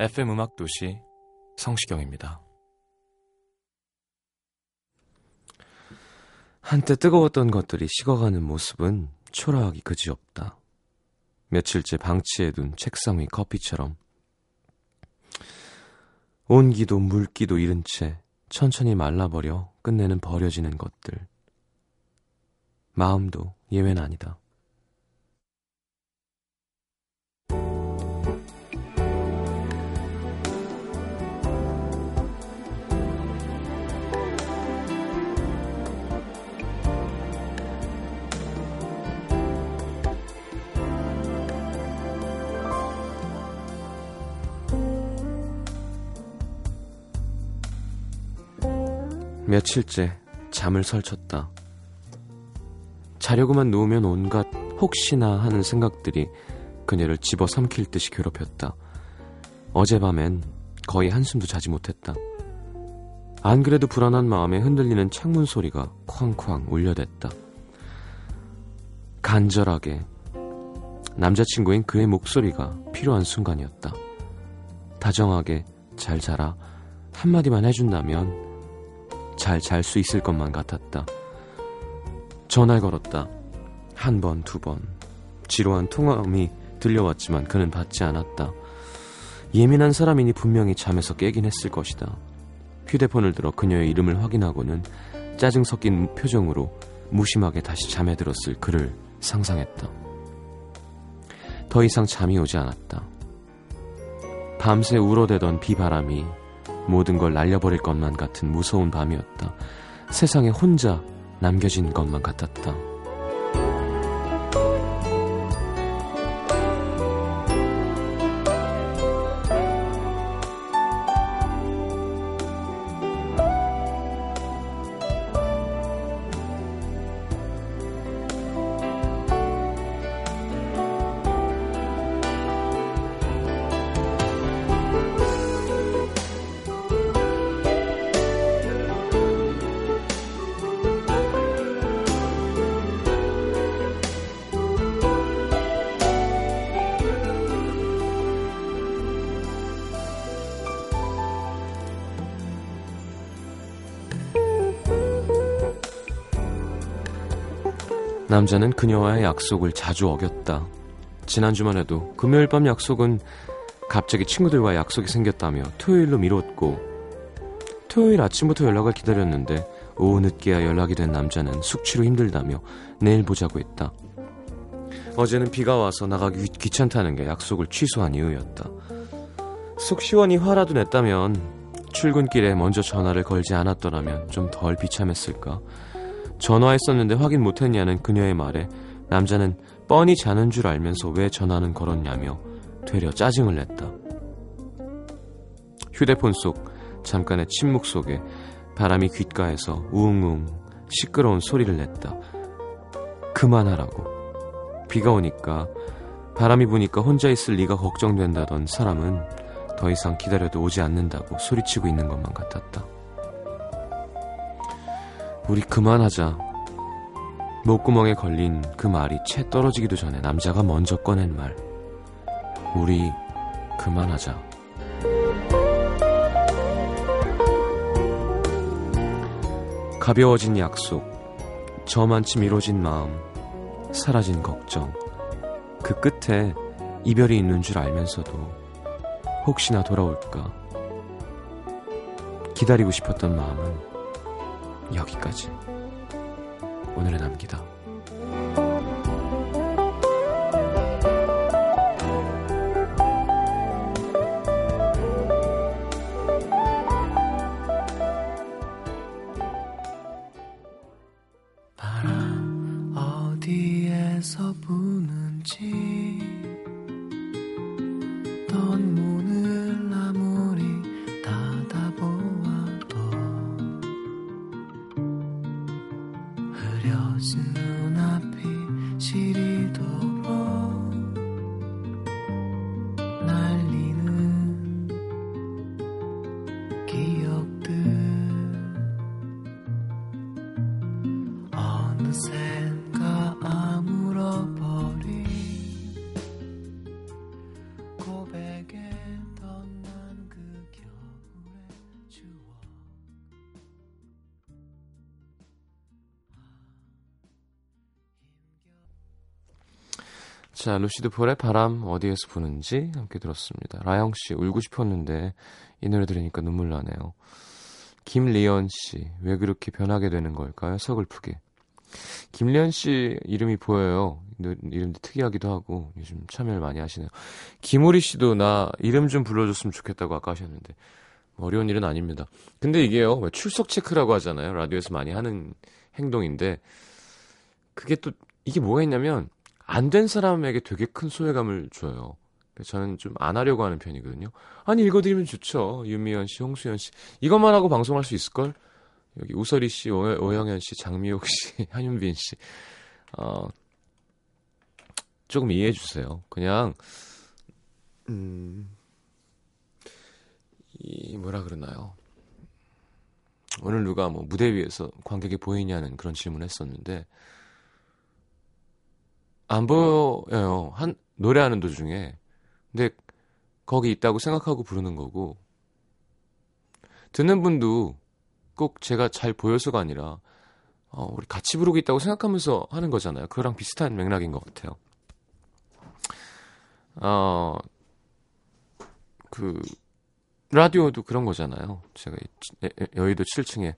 FM 음악 도시 성시경입니다. 한때 뜨거웠던 것들이 식어가는 모습은 초라하기 그지없다. 며칠째 방치해둔 책상 위 커피처럼 온기도 물기도 잃은 채 천천히 말라버려 끝내는 버려지는 것들. 마음도 예외는 아니다. 며칠째 잠을 설쳤다. 자려고만 누우면 온갖 혹시나 하는 생각들이 그녀를 집어삼킬 듯이 괴롭혔다. 어젯밤엔 거의 한숨도 자지 못했다. 안 그래도 불안한 마음에 흔들리는 창문 소리가 쾅쾅 울려댔다. 간절하게 남자친구인 그의 목소리가 필요한 순간이었다. 다정하게 잘 자라 한마디만 해준다면 잘 잘 수 있을 것만 같았다. 전화를 걸었다. 한 번, 두 번. 지루한 통화음이 들려왔지만 그는 받지 않았다. 예민한 사람이니 분명히 잠에서 깨긴 했을 것이다. 휴대폰을 들어 그녀의 이름을 확인하고는 짜증 섞인 표정으로 무심하게 다시 잠에 들었을 그를 상상했다. 더 이상 잠이 오지 않았다. 밤새 울어대던 비바람이 모든 걸 날려버릴 것만 같은 무서운 밤이었다. 세상에 혼자 남겨진 것만 같았다. 남자는 그녀와의 약속을 자주 어겼다. 지난주만 해도 금요일 밤 약속은 갑자기 친구들과 약속이 생겼다며 토요일로 미뤘고 토요일 아침부터 연락을 기다렸는데 오후 늦게야 연락이 된 남자는 숙취로 힘들다며 내일 보자고 했다. 어제는 비가 와서 나가기 귀- 귀찮다는 게 약속을 취소한 이유였다. 속 시원히 화라도 냈다면 출근길에 먼저 전화를 걸지 않았더라면 좀 덜 비참했을까. 전화했었는데 확인 못했냐는 그녀의 말에 남자는 뻔히 자는 줄 알면서 왜 전화는 걸었냐며 되려 짜증을 냈다. 휴대폰 속 잠깐의 침묵 속에 바람이 귓가에서 우웅우웅 시끄러운 소리를 냈다. 그만하라고. 비가 오니까 바람이 부니까 혼자 있을 리가 걱정된다던 사람은 더 이상 기다려도 오지 않는다고 소리치고 있는 것만 같았다. 우리 그만하자. 목구멍에 걸린 그 말이 채 떨어지기도 전에 남자가 먼저 꺼낸 말. 우리 그만하자. 가벼워진 약속, 저만치 미뤄진 마음, 사라진 걱정. 그 끝에 이별이 있는 줄 알면서도 혹시나 돌아올까. 기다리고 싶었던 마음은 여기까지. 오늘의 남기다. 어디에서 부는지 넌 자, 루시드 폴의 바람 어디에서 부는지 함께 들었습니다. 라영 씨, 울고 싶었는데 이 노래 들으니까 눈물 나네요. 김리연 씨, 왜 그렇게 변하게 되는 걸까요? 서글프게. 김리연 씨 이름이 보여요. 노- 이름도 특이하기도 하고 요즘 참여를 많이 하시네요. 김우리 씨도 나 이름 좀 불러줬으면 좋겠다고 아까 하셨는데 뭐 어려운 일은 아닙니다. 근데 이게요, 왜 출석 체크라고 하잖아요. 라디오에서 많이 하는 행동인데 그게 또 이게 뭐가 있냐면 안 된 사람에게 되게 큰 소외감을 줘요. 저는 좀 안 하려고 하는 편이거든요. 아니 읽어드리면 좋죠. 윤미연 씨, 홍수연 씨 이것만 하고 방송할 수 있을 걸? 여기 우설이 씨, 오, 오영현 씨, 장미옥 씨, 한윤빈 씨, 어, 조금 이해해 주세요. 그냥 음, 이 뭐라 그러나요? 오늘 누가 뭐 무대 위에서 관객이 보이냐는 그런 질문했었는데 안 보여요. 한 노래하는 도중에. 근데 거기 있다고 생각하고 부르는 거고 듣는 분도 꼭 제가 잘 보여서가 아니라 어, 우리 같이 부르고 있다고 생각하면서 하는 거잖아요. 그거랑 비슷한 맥락인 것 같아요. 어, 그 라디오도 그런 거잖아요. 제가 여의도 7층에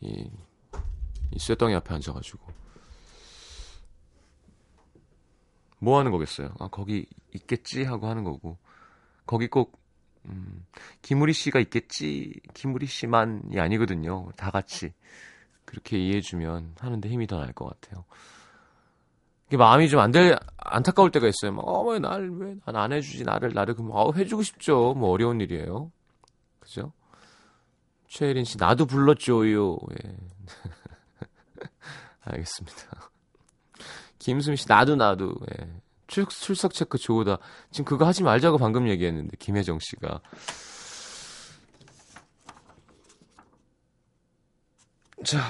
이, 이 쇠덩이 앞에 앉아가지고 뭐 하는 거겠어요? 아 거기 있겠지 하고 하는 거고 거기 꼭 음, 김우리 씨가 있겠지 김우리 씨만이 아니거든요. 다 같이 그렇게 이해해주면 하는데 힘이 더 날 것 같아요. 이게 마음이 좀 안 될 안타까울 때가 있어요. 막, 어, 왜 날 왜 난 안 해주지 나를 나를 그럼 어, 해주고 싶죠. 뭐 어려운 일이에요. 그죠? 최혜린 씨 나도 불렀죠요. 예. 알겠습니다. 김수미 씨 나도 나도 예. 출, 출석 체크 좋다. 지금 그거 하지 말자고 방금 얘기했는데 김혜정 씨가 자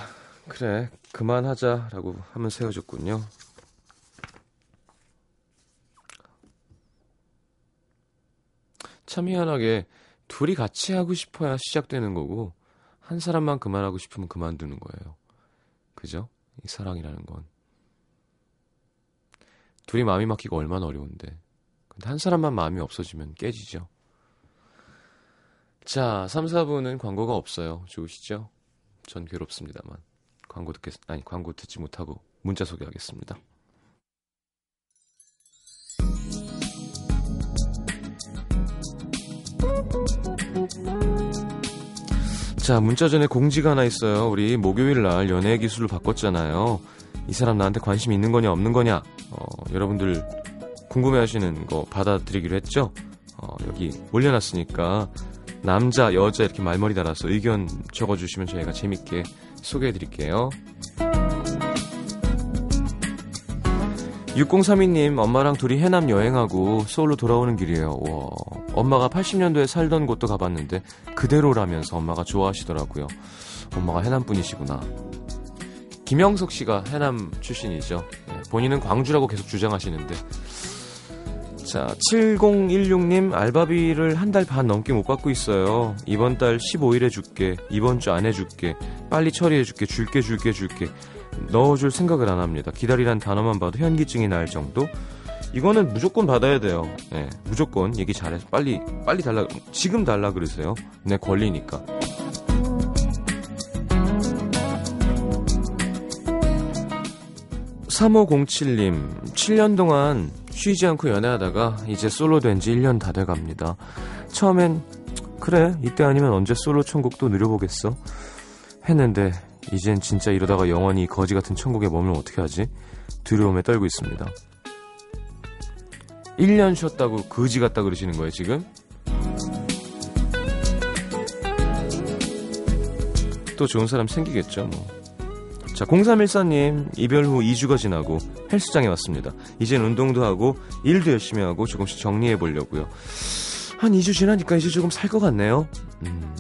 그래 그만하자라고 하면 세워졌군요. 참 희한하게 둘이 같이 하고 싶어야 시작되는 거고 한 사람만 그만하고 싶으면 그만두는 거예요. 그죠? 이 사랑이라는 건. 둘이 마음이 막히고 얼마나 어려운데. 근데 한 사람만 마음이 없어지면 깨지죠. 자, 3, 4부는 광고가 없어요. 좋으시죠? 전 괴롭습니다만. 광고 듣겠, 아니, 광고 듣지 못하고 문자 소개하겠습니다. 자, 문자 전에 공지가 하나 있어요. 우리 목요일 날 연애 기술을 바꿨잖아요. 이 사람 나한테 관심 있는 거냐 없는 거냐. 어, 여러분들 궁금해 하시는 거 받아드리기로 했죠? 어, 여기 올려놨으니까 남자, 여자 이렇게 말머리 달아서 의견 적어주시면 저희가 재밌게 소개해드릴게요. 6032님, 엄마랑 둘이 해남 여행하고 서울로 돌아오는 길이에요. 와, 엄마가 80년도에 살던 곳도 가봤는데 그대로라면서 엄마가 좋아하시더라고요. 엄마가 해남 분이시구나. 김영석 씨가 해남 출신이죠. 예, 본인은 광주라고 계속 주장하시는데. 자, 7016님 알바비를 한 달 반 넘게 못 받고 있어요. 이번 달 15일에 줄게. 이번 주안 해줄게. 빨리 처리해 줄게. 줄게 줄게 줄게. 넣어줄 생각을 안 합니다. 기다리란 단어만 봐도 현기증이 날 정도. 이거는 무조건 받아야 돼요. 예, 무조건 얘기 잘해서 빨리 빨리 달라 지금 달라 그러세요. 내 권리니까. 3507님, 7년 동안 쉬지 않고 연애하다가 이제 솔로 된 지 1년 다 돼갑니다. 처음엔, 그래, 이때 아니면 언제 솔로 천국도 누려보겠어? 했는데, 이젠 진짜 이러다가 영원히 거지 같은 천국에 머물면 어떻게 하지? 두려움에 떨고 있습니다. 1년 쉬었다고 거지 같다 그러시는 거예요, 지금? 또 좋은 사람 생기겠죠, 뭐. 자, 0314님, 이별 후 2주가 지나고 헬스장에 왔습니다. 이젠 운동도 하고, 일도 열심히 하고, 조금씩 정리해 보려고요. 한 2주 지나니까 이제 조금 살 것 같네요. 음.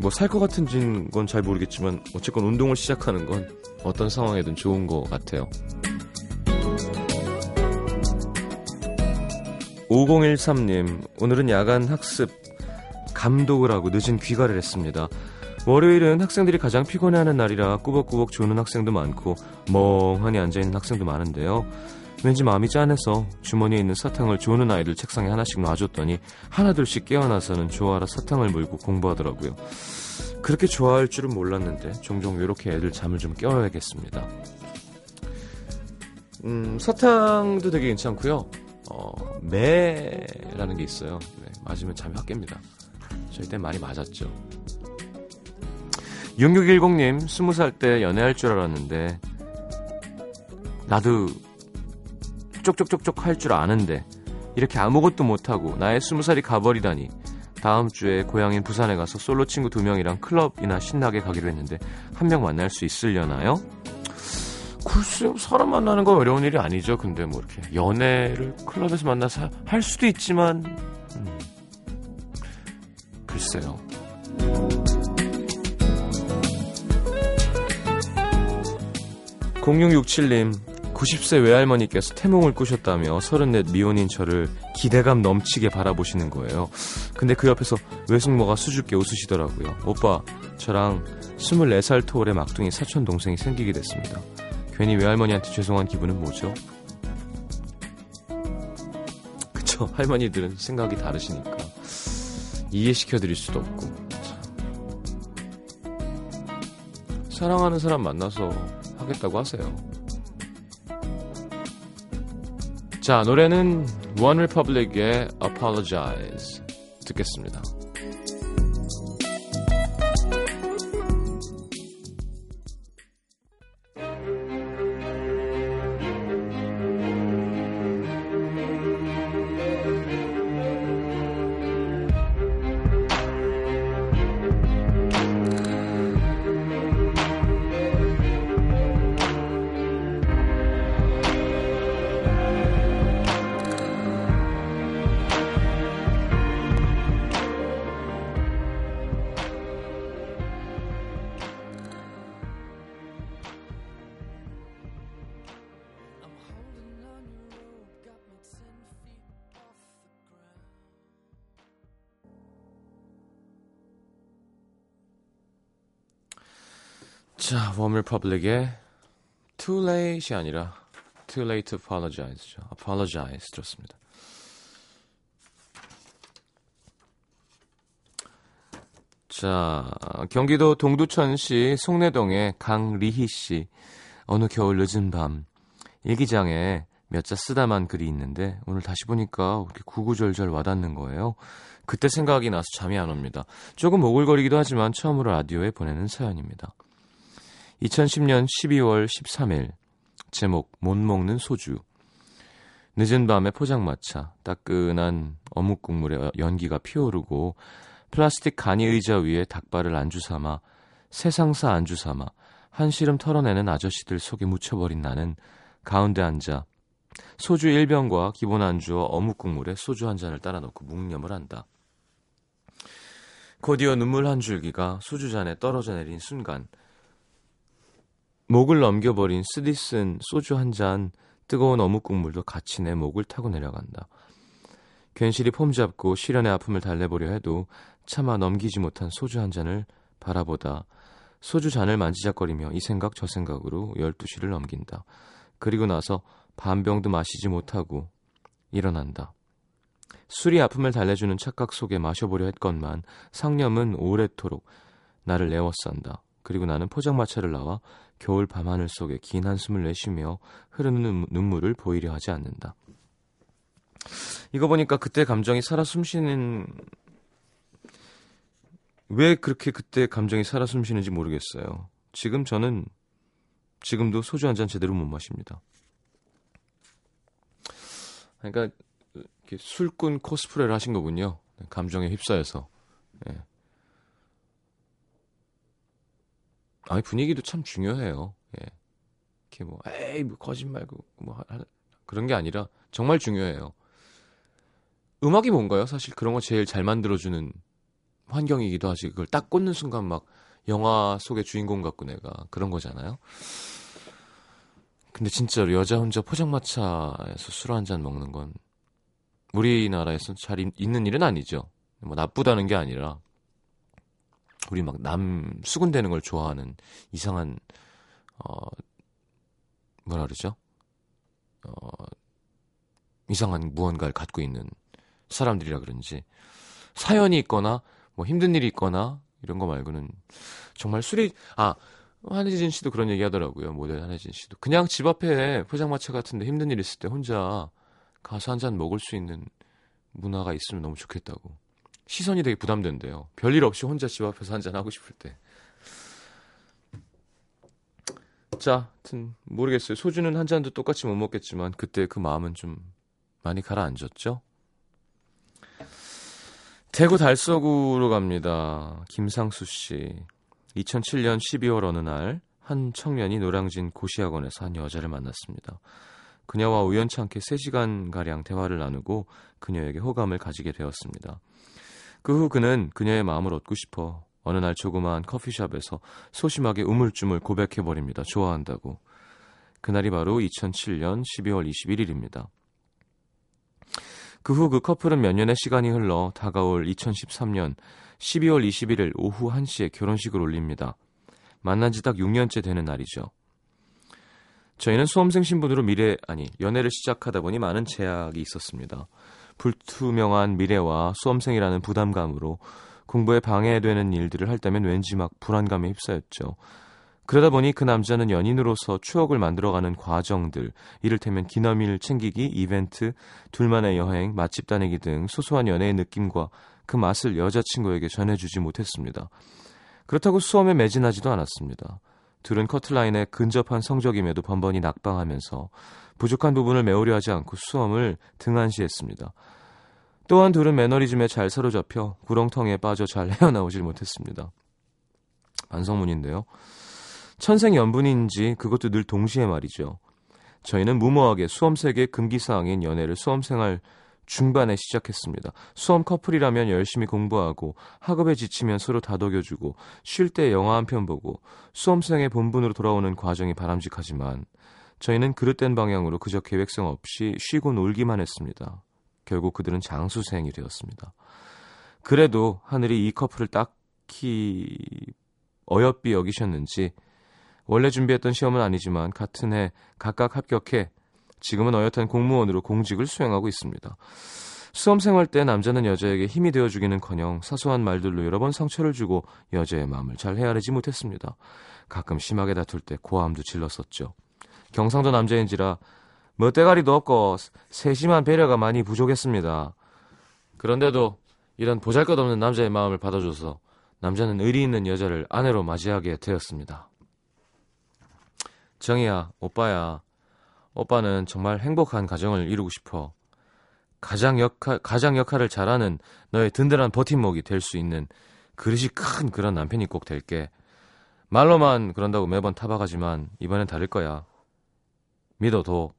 뭐, 살 것 같은진 건 잘 모르겠지만, 어쨌건 운동을 시작하는 건 어떤 상황에든 좋은 것 같아요. 5013님, 오늘은 야간 학습 감독을 하고 늦은 귀가를 했습니다. 월요일은 학생들이 가장 피곤해하는 날이라 꾸벅꾸벅 조는 학생도 많고 멍하니 앉아있는 학생도 많은데요. 왠지 마음이 짠해서 주머니에 있는 사탕을 조는 아이들 책상에 하나씩 놔줬더니 하나둘씩 깨어나서는 조아라 사탕을 물고 공부하더라고요. 그렇게 좋아할 줄은 몰랐는데 종종 이렇게 애들 잠을 좀 깨워야겠습니다. 음, 사탕도 되게 괜찮고요. 어, 매라는 게 있어요. 네, 맞으면 잠이 확 깹니다. 저희 때 많이 맞았죠. 6610님, 20살 때 연애할 줄 알았는데, 나도 쪽쪽쪽쪽 할 줄 아는데, 이렇게 아무것도 못하고 나의 20살이 가버리다니, 다음 주에 고향인 부산에 가서 솔로 친구 두 명이랑 클럽이나 신나게 가기로 했는데, 한 명 만날 수 있으려나요? 글쎄요, 사람 만나는 건 어려운 일이 아니죠. 근데 뭐 이렇게 연애를 클럽에서 만나서 할 수도 있지만, 음, 글쎄요. 0667님, 90세 외할머니께서 태몽을 꾸셨다며 34 미혼인 저를 기대감 넘치게 바라보시는 거예요. 근데 그 옆에서 외숙모가 수줍게 웃으시더라고요. 오빠, 저랑 24살 토올의 막둥이 사촌 동생이 생기게 됐습니다. 괜히 외할머니한테 죄송한 기분은 뭐죠? 그쵸, 할머니들은 생각이 다르시니까 이해시켜드릴 수도 없고. 사랑하는 사람 만나서 하겠다고 하세요. 자, 노래는 One Republic의 Apologize 듣겠습니다. 자, OneRepublic의 Too Late이 아니라 Too Late to Apologize죠. Apologize 들었습니다. 자, 경기도 동두천시 송내동의 강리희 씨. 어느 겨울 늦은 밤 일기장에 몇 자 쓰다만 글이 있는데 오늘 다시 보니까 이렇게 구구절절 와닿는 거예요. 그때 생각이 나서 잠이 안 옵니다. 조금 오글거리기도 하지만 처음으로 라디오에 보내는 사연입니다. 2010년 12월 13일 제목 못 먹는 소주 늦은 밤에 포장마차 따끈한 어묵 국물에 연기가 피어오르고 플라스틱 간이 의자 위에 닭발을 안주 삼아 세상사 안주 삼아 한 시름 털어내는 아저씨들 속에 묻혀버린 나는 가운데 앉아 소주 1병과 기본 안주와 어묵 국물에 소주 한 잔을 따라 넣고 묵념을 한다. 곧이어 눈물 한 줄기가 소주잔에 떨어져 내린 순간 목을 넘겨버린 쓰디쓴 소주 한 잔, 뜨거운 어묵 국물도 같이 내 목을 타고 내려간다. 괜시리 폼 잡고 시련의 아픔을 달래보려 해도 차마 넘기지 못한 소주 한 잔을 바라보다 소주 잔을 만지작거리며 이 생각 저 생각으로 12시를 넘긴다. 그리고 나서 반병도 마시지 못하고 일어난다. 술이 아픔을 달래주는 착각 속에 마셔보려 했건만 상념은 오래도록 나를 내워싼다. 그리고 나는 포장마차를 나와 겨울 밤하늘 속에 긴 한숨을 내쉬며 흐르는 눈물을 보이려 하지 않는다. 이거 보니까 그때 감정이 살아 숨쉬는 왜 그렇게 그때 감정이 살아 숨쉬는지 모르겠어요. 지금 저는 지금도 소주 한 잔 제대로 못 마십니다. 그러니까 술꾼 코스프레를 하신 거군요. 감정에 휩싸여서. 예. 아니 분위기도 참 중요해요. 예. 이렇게 뭐 에이 뭐 거짓말 뭐 하, 그런 게 아니라 정말 중요해요. 음악이 뭔가요? 사실 그런 거 제일 잘 만들어주는 환경이기도 하지. 그걸 딱 꽂는 순간 막 영화 속의 주인공 같고 내가 그런 거잖아요. 근데 진짜로 여자 혼자 포장마차에서 술 한 잔 먹는 건 우리나라에서 잘 있는 일은 아니죠. 뭐 나쁘다는 게 아니라 우리 막 남 수군대는 걸 좋아하는 이상한 어 뭐라 그러죠? 어 이상한 무언가를 갖고 있는 사람들이라 그런지 사연이 있거나 뭐 힘든 일이 있거나 이런 거 말고는 정말 술이 아 한혜진 씨도 그런 얘기 하더라고요. 모델 한혜진 씨도. 그냥 집 앞에 포장마차 같은데 힘든 일 있을 때 혼자 가서 한 잔 먹을 수 있는 문화가 있으면 너무 좋겠다고. 시선이 되게 부담된대요. 별일 없이 혼자 집 앞에서 한잔 하고 싶을 때. 자, 하여튼 모르겠어요. 소주는 한 잔도 똑같이 못 먹겠지만 그때 그 마음은 좀 많이 가라앉았죠. 대구 달서구로 갑니다. 김상수 씨. 2007년 12월 어느 날 한 청년이 노량진 고시학원에서 한 여자를 만났습니다. 그녀와 우연찮게 3시간가량 대화를 나누고 그녀에게 호감을 가지게 되었습니다. 그 후 그는 그녀의 마음을 얻고 싶어 어느 날 조그마한 커피숍에서 소심하게 우물쭈물 고백해버립니다. 좋아한다고. 그날이 바로 2007년 12월 21일입니다. 그후그 커플은 몇 년의 시간이 흘러 다가올 2013년 12월 21일 오후 1시에 결혼식을 올립니다. 만난 지 딱 6년째 되는 날이죠. 저희는 수험생 신분으로 미래, 아니, 연애를 시작하다 보니 많은 제약이 있었습니다. 불투명한 미래와 수험생이라는 부담감으로 공부에 방해되는 일들을 할 때면 왠지 막 불안감에 휩싸였죠. 그러다 보니 그 남자는 연인으로서 추억을 만들어가는 과정들, 이를테면 기념일 챙기기, 이벤트, 둘만의 여행, 맛집 다니기 등 소소한 연애의 느낌과 그 맛을 여자친구에게 전해주지 못했습니다. 그렇다고 수험에 매진하지도 않았습니다. 둘은 커트라인에 근접한 성적임에도 번번이 낙방하면서 부족한 부분을 메우려 하지 않고 수험을 등한시했습니다. 또한 둘은 매너리즘에 잘 사로잡혀 구렁텅이에 빠져 잘 헤어나오질 못했습니다. 반성문인데요. 천생연분인지 그것도 늘 동시에 말이죠. 저희는 무모하게 수험생의 금기사항인 연애를 수험생활 중반에 시작했습니다. 수험 커플이라면 열심히 공부하고 학업에 지치면 서로 다독여주고 쉴 때 영화 한 편 보고 수험생의 본분으로 돌아오는 과정이 바람직하지만 저희는 그릇된 방향으로 그저 계획성 없이 쉬고 놀기만 했습니다. 결국 그들은 장수생이 되었습니다. 그래도 하늘이 이 커플을 딱히 어여삐 여기셨는지 원래 준비했던 시험은 아니지만 같은 해 각각 합격해 지금은 어엿한 공무원으로 공직을 수행하고 있습니다. 수험 생활 때 남자는 여자에게 힘이 되어주기는커녕 사소한 말들로 여러 번 상처를 주고 여자의 마음을 잘 헤아리지 못했습니다. 가끔 심하게 다툴 때 고함도 질렀었죠. 경상도 남자인지라 멋대가리도 없고 세심한 배려가 많이 부족했습니다. 그런데도 이런 보잘것없는 남자의 마음을 받아줘서 남자는 의리 있는 여자를 아내로 맞이하게 되었습니다. 정이야, 오빠야, 오빠는 정말 행복한 가정을 이루고 싶어. 가장 역할, 가장 역할을 잘하는 너의 든든한 버팀목이 될 수 있는 그릇이 큰 그런 남편이 꼭 될게. 말로만 그런다고 매번 타박하지만 이번엔 다를 거야. 믿어도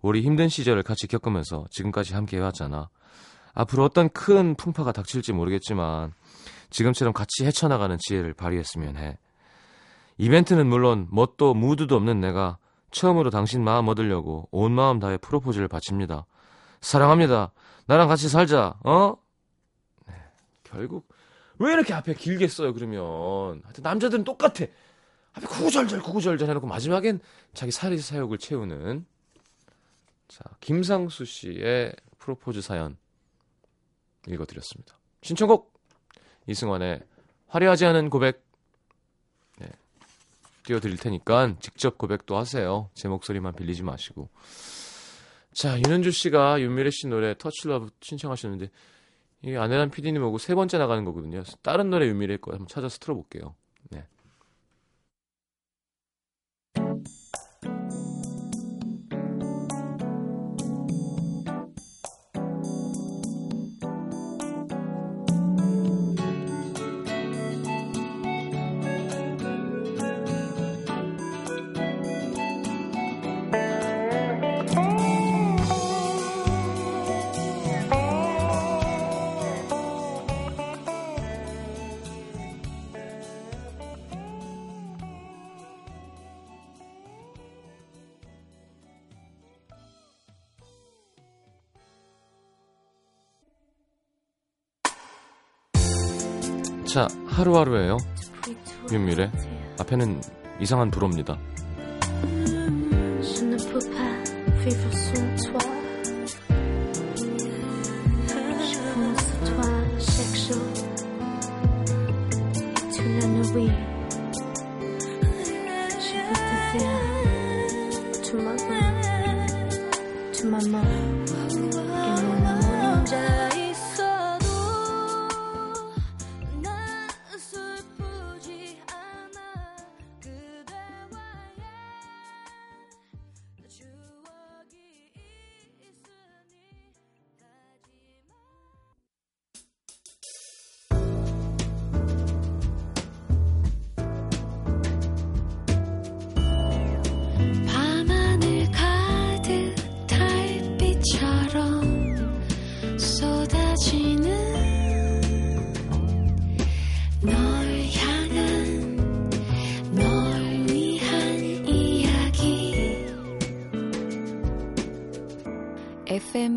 우리 힘든 시절을 같이 겪으면서 지금까지 함께 해왔잖아. 앞으로 어떤 큰 풍파가 닥칠지 모르겠지만 지금처럼 같이 헤쳐나가는 지혜를 발휘했으면 해. 이벤트는 물론 뭣도 무드도 없는 내가 처음으로 당신 마음 얻으려고 온 마음 다해 프로포즈를 바칩니다. 사랑합니다. 나랑 같이 살자. 어? 네, 결국 왜 이렇게 앞에 길게 써요 그러면 하여튼 남자들은 똑같아. 구구절절 구구절절 해놓고 마지막엔 자기 사리 사욕을 채우는 자 김상수 씨의 프로포즈 사연 읽어드렸습니다. 신청곡 이승환의 화려하지 않은 고백 띄워드릴 테니까 직접 고백도 하세요. 제 목소리만 빌리지 마시고. 자, 윤현주 씨가 윤미래 씨 노래 Touch Love 신청하셨는데 이 아내란 PD님 오고 세 번째 나가는 거거든요. 다른 노래 윤미래 거 한번 찾아서 틀어볼게요. 네. 자, 하루하루예요. 윤미래. 앞에는 이상한 불어입니다.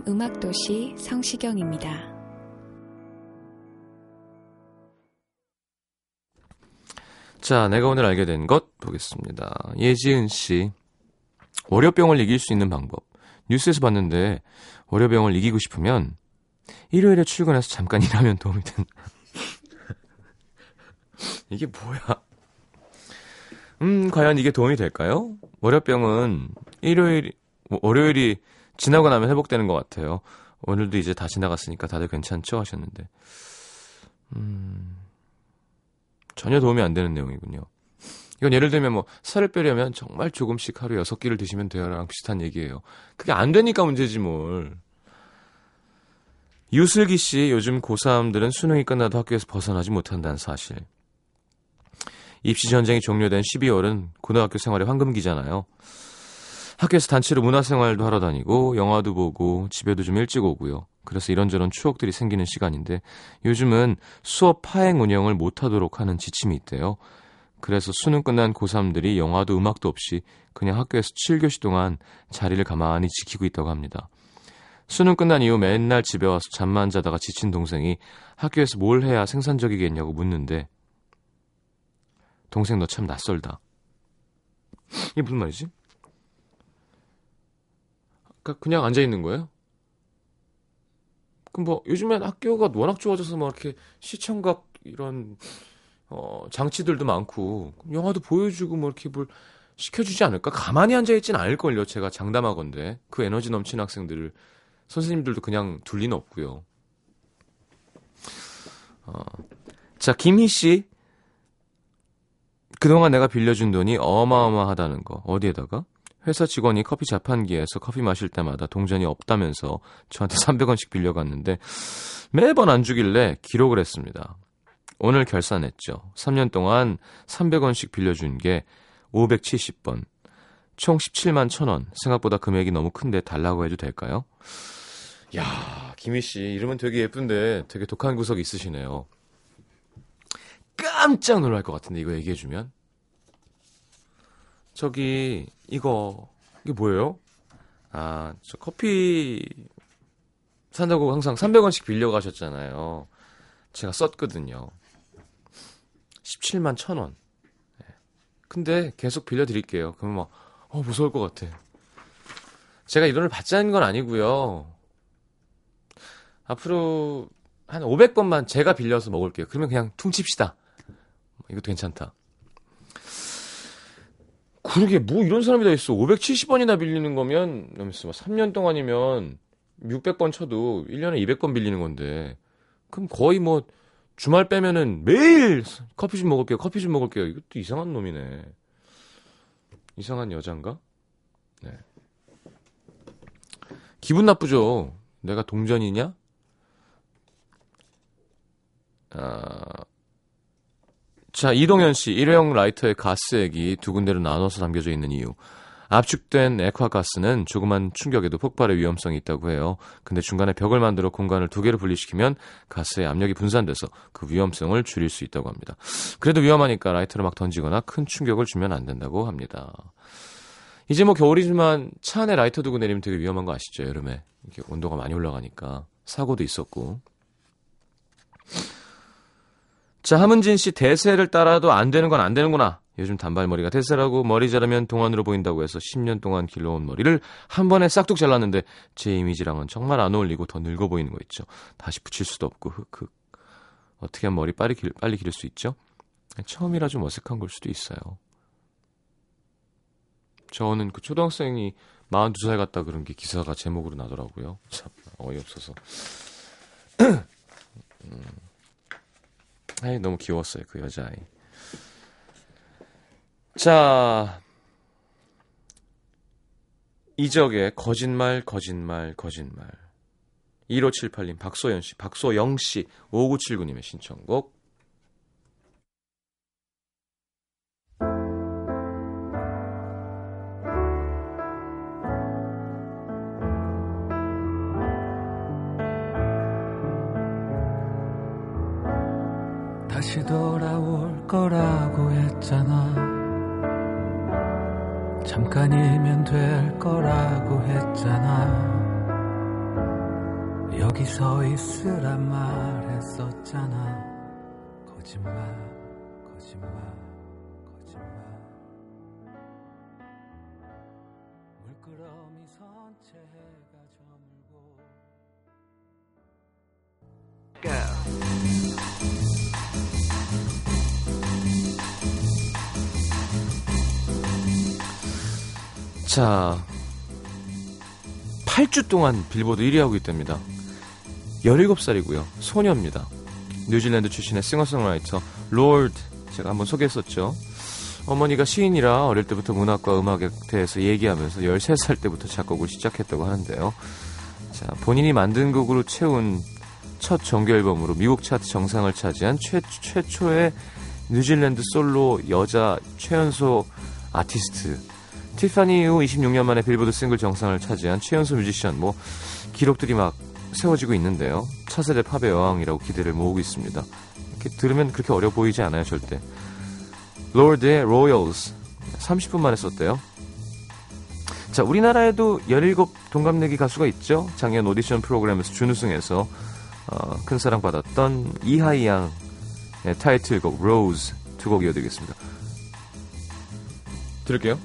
음악도시 성시경입니다. 자, 내가 오늘 알게 된 것 보겠습니다. 예지은 씨. 월요병을 이길 수 있는 방법. 뉴스에서 봤는데, 월요병을 이기고 싶으면, 일요일에 출근해서 잠깐 일하면 도움이 된다. 이게 뭐야? 음, 과연 이게 도움이 될까요? 월요병은 일요일, 월요일이 지나고 나면 회복되는 것 같아요. 오늘도 이제 다 지나갔으니까 다들 괜찮죠? 하셨는데. 음, 전혀 도움이 안 되는 내용이군요. 이건 예를 들면 뭐 살을 빼려면 정말 조금씩 하루 여섯 끼를 드시면 돼요랑 비슷한 얘기예요. 그게 안 되니까 문제지 뭘. 유슬기 씨 요즘 고3들은 수능이 끝나도 학교에서 벗어나지 못한다는 사실. 입시 전쟁이 종료된 12월은 고등학교 생활의 황금기잖아요. 학교에서 단체로 문화생활도 하러 다니고 영화도 보고 집에도 좀 일찍 오고요. 그래서 이런저런 추억들이 생기는 시간인데 요즘은 수업 파행 운영을 못하도록 하는 지침이 있대요. 그래서 수능 끝난 고3들이 영화도 음악도 없이 그냥 학교에서 7교시 동안 자리를 가만히 지키고 있다고 합니다. 수능 끝난 이후 맨날 집에 와서 잠만 자다가 지친 동생이 학교에서 뭘 해야 생산적이겠냐고 묻는데 동생 너 참 낯설다. 이게 무슨 말이지? 그러니까 그냥 앉아 있는 거예요? 그럼 뭐 요즘엔 학교가 워낙 좋아져서 막 이렇게 시청각 이런 어 장치들도 많고 영화도 보여주고 뭐 이렇게 뭘 시켜주지 않을까? 가만히 앉아 있진 않을걸요. 제가 장담하건데 그 에너지 넘치는 학생들을 선생님들도 그냥 둘 리는 없고요. 어. 자 김희 씨 그동안 내가 빌려준 돈이 어마어마하다는 거 어디에다가? 회사 직원이 커피 자판기에서 커피 마실 때마다 동전이 없다면서 저한테 300원씩 빌려갔는데 매번 안 주길래 기록을 했습니다. 오늘 결산했죠. 3년 동안 300원씩 빌려준 게 570번. 총 17만 1000원. 생각보다 금액이 너무 큰데 달라고 해도 될까요? 야, 김희 씨 이름은 되게 예쁜데 되게 독한 구석이 있으시네요. 깜짝 놀랄 것 같은데 이거 얘기해 주면. 저기 이거 이게 뭐예요? 아, 저 커피 산다고 항상 300원씩 빌려 가셨잖아요. 제가 썼거든요. 17만 1000원. 근데 계속 빌려 드릴게요. 그러면 막 어, 무서울 것 같아. 제가 이 돈을 받자는 건 아니고요. 앞으로 한 500번만 제가 빌려서 먹을게요. 그러면 그냥 퉁칩시다. 이것도 괜찮다. 그러게 뭐 이런 사람이 다 있어. 570원이나 빌리는 거면 3년 동안이면 600번 쳐도 1년에 200번 빌리는 건데 그럼 거의 뭐 주말 빼면은 매일 커피 좀 먹을게요. 커피 좀 먹을게요. 이것도 이상한 놈이네. 이상한 여잔가? 네. 기분 나쁘죠. 내가 동전이냐? 아, 자, 이동현 씨, 일회용 라이터의 가스 액이 두 군데로 나눠서 담겨져 있는 이유. 압축된 액화가스는 조그만 충격에도 폭발의 위험성이 있다고 해요. 근데 중간에 벽을 만들어 공간을 두 개로 분리시키면 가스의 압력이 분산돼서 그 위험성을 줄일 수 있다고 합니다. 그래도 위험하니까 라이터를 막 던지거나 큰 충격을 주면 안 된다고 합니다. 이제 뭐 겨울이지만 차 안에 라이터 두고 내리면 되게 위험한 거 아시죠? 여름에. 이렇게 온도가 많이 올라가니까. 사고도 있었고. 자, 하문진 씨 대세를 따라도 안 되는 건 안 되는구나. 요즘 단발머리가 대세라고 머리 자르면 동안으로 보인다고 해서 10년 동안 길러온 머리를 한 번에 싹둑 잘랐는데 제 이미지랑은 정말 안 어울리고 더 늙어 보이는 거 있죠. 다시 붙일 수도 없고 흑흑. 어떻게 하면 머리 빨리, 길, 빨리 기를 수 있죠? 처음이라 좀 어색한 걸 수도 있어요. 저는 그 초등학생이 42살 같다 그런 게 기사가 제목으로 나더라고요. 참 어이없어서. 음. 아이 너무 귀여웠어요 그 여자아이. 자 이적의 거짓말 거짓말 거짓말 1578님 박소연 씨 박소영 씨 5979님의 신청곡 다시 돌아올 거라고 했잖아. 잠깐이면 될 거라고 했잖아. 여기 서 있으란 말했었잖아. 거짓말, 거짓말. 자 8주 동안 빌보드 1위 하고 있답니다. 17살이고요. 소녀입니다. 뉴질랜드 출신의 싱어송라이터 Lorde 제가 한번 소개했었죠. 어머니가 시인이라 어릴 때부터 문학과 음악에 대해서 얘기하면서 13살 때부터 작곡을 시작했다고 하는데요. 자 본인이 만든 곡으로 채운 첫 정규 앨범으로 미국 차트 정상을 차지한 최, 최초의 뉴질랜드 솔로 여자 최연소 아티스트 티파니 이후 26년 만에 빌보드 싱글 정상을 차지한 최연소 뮤지션 뭐 기록들이 막 세워지고 있는데요. 차세대 팝의 여왕이라고 기대를 모으고 있습니다. 이렇게 들으면 그렇게 어려 보이지 않아요, 절대. Lorde의 Royals 30분 만에 썼대요. 자, 우리나라에도 17 동갑내기 가수가 있죠. 작년 오디션 프로그램에서 준우승해서 어, 큰 사랑 받았던 이하이 양의 타이틀곡 로즈 두 곡 이어드리겠습니다. 들을게요.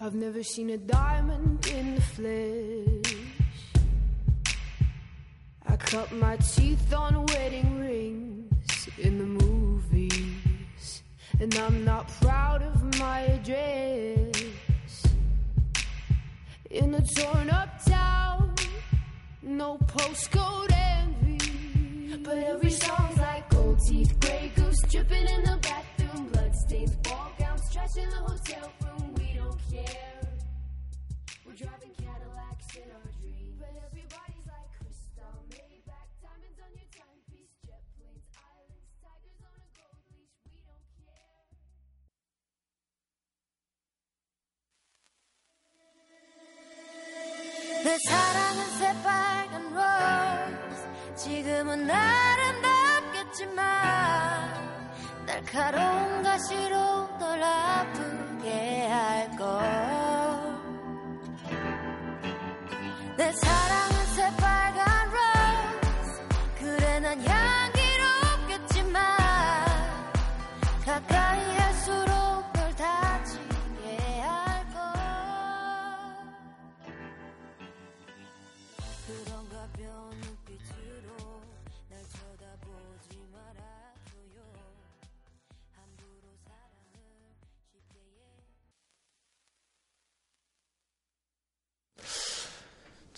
I've never seen a diamond in the flesh. I cut my teeth on wedding rings in the movies. And I'm not proud of my address. In a torn up town, no postcode envy. But every song's like gold teeth, gray goose dripping in the gowns, trash in the hotel room. We don't care. We're driving Cadillacs in our dreams. But everybody's like crystal, Maybach, diamonds on your timepiece, jet planes, islands, tigers on a gold leash. We don't care. 내 사랑은 새빨간 로즈 지금은 아름답겠지만 날카로운 가시로 널 아프게 할걸. 내 사랑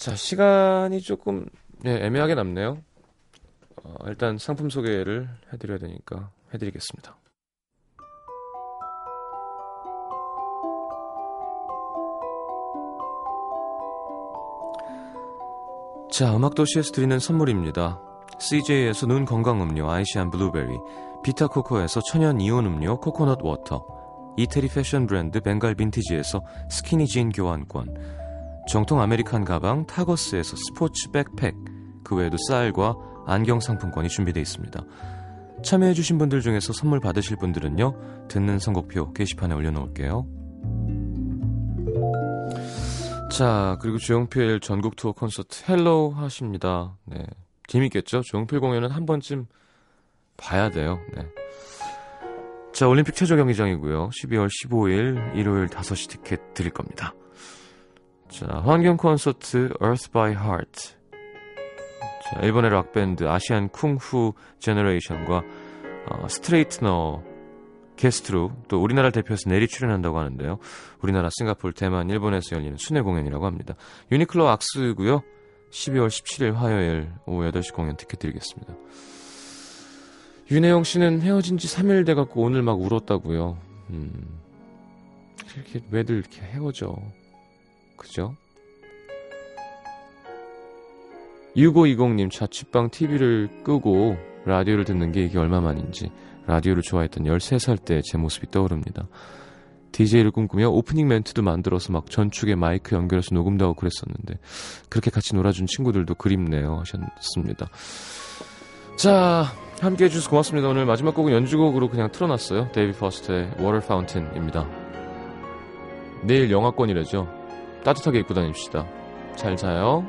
자, 시간이 조금 네, 애매하게 남네요. 어, 일단 상품 소개를 해드려야 되니까 해드리겠습니다. 자, 음악도시에서 드리는 선물입니다. CJ에서 눈 건강 음료 아이시안 블루베리, 비타코코에서 천연 이온 음료 코코넛 워터, 이태리 패션 브랜드 벵갈 빈티지에서 스키니진 교환권, 정통 아메리칸 가방 타거스에서 스포츠 백팩, 그 외에도 쌀과 안경 상품권이 준비되어 있습니다. 참여해주신 분들 중에서 선물 받으실 분들은요, 듣는 선곡표 게시판에 올려놓을게요. 자, 그리고 조용필 전국 투어 콘서트 Hello 하십니다. 네. 재밌겠죠? 조용필 공연은 한 번쯤 봐야 돼요. 네. 자, 올림픽 체조 경기장이고요. 12월 15일 일요일 5시 티켓 드릴 겁니다. 자, 환경 콘서트 Earth by Heart. 자, 일본의 락밴드 아시안 쿵후 제너레이션과 어, 스트레이트너 게스트로 또 우리나라를 대표해서 넬이 출연한다고 하는데요. 우리나라, 싱가포르, 대만, 일본에서 열리는 순회 공연이라고 합니다. 유니클로 악스고요. 12월 17일 화요일 오후 8시 공연 티켓 드리겠습니다. 윤혜영 씨는 헤어진 지 3일 돼갖고 오늘 막 울었다고요. 음, 이렇게 왜들 이렇게 헤어져. 그죠? 6520님 자취방 TV를 끄고 라디오를 듣는 게 이게 얼마만인지 라디오를 좋아했던 13살 때 제 모습이 떠오릅니다. DJ를 꿈꾸며 오프닝 멘트도 만들어서 막 전축에 마이크 연결해서 녹음도 하고 그랬었는데 그렇게 같이 놀아준 친구들도 그립네요 하셨습니다. 자 함께 해주셔서 고맙습니다. 오늘 마지막 곡은 연주곡으로 그냥 틀어놨어요. 데이빗 포스터의 Water Fountain입니다. 내일 영하권이래죠. 따뜻하게 입고 다닙시다. 잘 자요.